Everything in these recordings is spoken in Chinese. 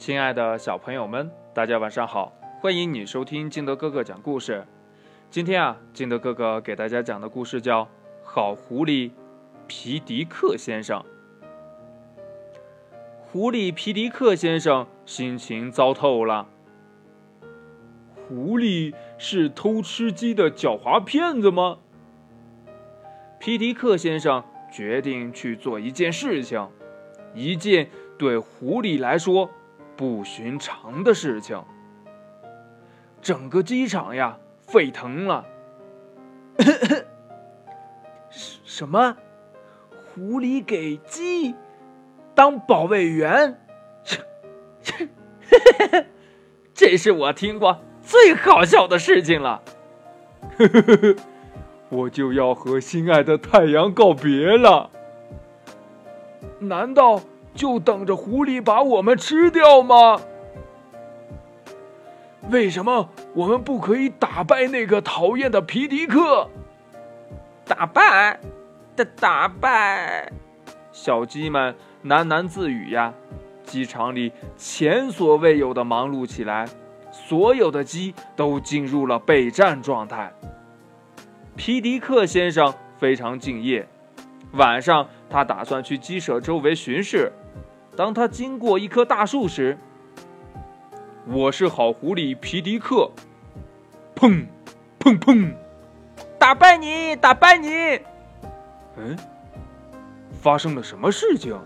亲爱的小朋友们，大家晚上好！欢迎你收听金德哥哥讲故事。今天啊，金德哥哥给大家讲的故事叫《好狐狸皮迪克先生》。狐狸皮迪克先生心情糟透了。狐狸是偷吃鸡的狡猾骗子吗？皮迪克先生决定去做一件事情，一件对狐狸来说。不寻常的事情，整个机场呀沸腾了。什么？狐狸给鸡当保卫员？这是我听过最好笑的事情了。我就要和心爱的太阳告别了。难道？就等着狐狸把我们吃掉吗？为什么我们不可以打败那个讨厌的皮迪克？打败？打打败？小鸡们喃喃自语呀。鸡场里前所未有的忙碌起来，所有的鸡都进入了备战状态。皮迪克先生非常敬业。晚上，他打算去鸡舍周围巡视。当他经过一棵大树时，我是好狐狸皮迪克，砰，砰砰，打败你，打败你！嗯，发生了什么事情？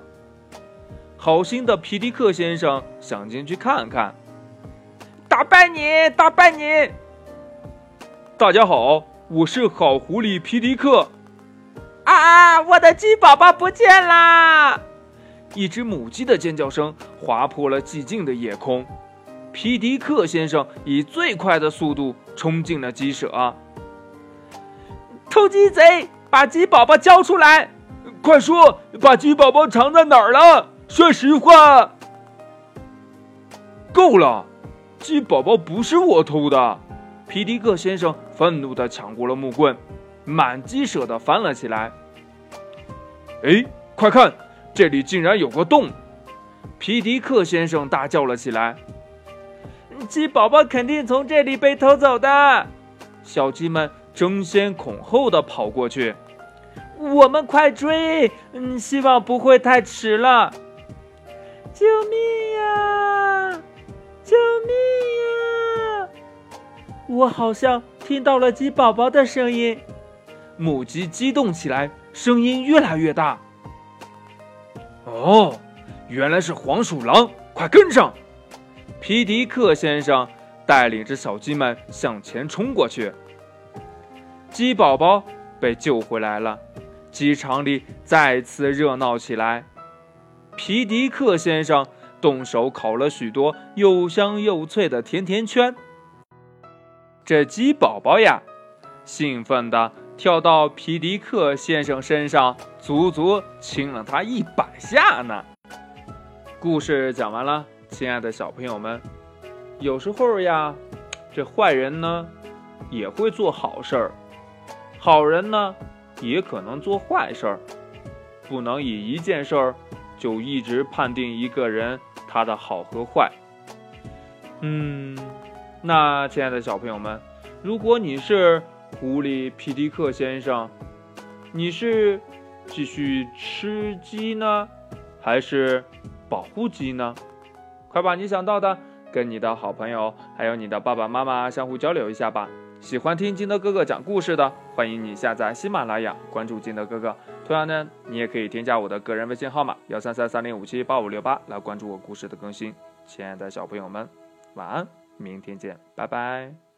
好心的皮迪克先生想进去看看。打败你，打败你！大家好，我是好狐狸皮迪克。啊！我的鸡宝宝不见啦！一只母鸡的尖叫声划破了寂静的夜空。皮迪克先生以最快的速度冲进了鸡舍。偷鸡贼，把鸡宝宝交出来！快说，把鸡宝宝藏在哪儿了？说实话。够了，鸡宝宝不是我偷的。皮迪克先生愤怒地抢过了木棍。满鸡舍的翻了起来。哎，快看，这里竟然有个洞！皮迪克先生大叫了起来。鸡宝宝肯定从这里被偷走的。小鸡们争先恐后的跑过去。我们快追！嗯，希望不会太迟了。救命呀！救命呀！我好像听到了鸡宝宝的声音。母鸡激动起来，声音越来越大。哦，原来是黄鼠狼！快跟上！皮迪克先生带领着小鸡们向前冲过去。鸡宝宝被救回来了，鸡场里再次热闹起来。皮迪克先生动手烤了许多又香又脆的甜甜圈。这鸡宝宝呀，兴奋的。跳到皮迪克先生身上，足足亲了他一百下呢。故事讲完了，亲爱的小朋友们，有时候呀，这坏人呢也会做好事儿，好人呢也可能做坏事儿，不能以一件事儿就一直判定一个人他的好和坏。嗯，那亲爱的小朋友们，如果你是。狐狸皮迪克先生，你是继续吃鸡呢，还是保护鸡呢？快把你想到的跟你的好朋友，还有你的爸爸妈妈相互交流一下吧。喜欢听金德哥哥讲故事的，欢迎你下载喜马拉雅，关注金德哥哥。同样呢，你也可以添加我的个人微信号码幺三三三零五七八五六八来关注我故事的更新。亲爱的小朋友们，晚安，明天见，拜拜。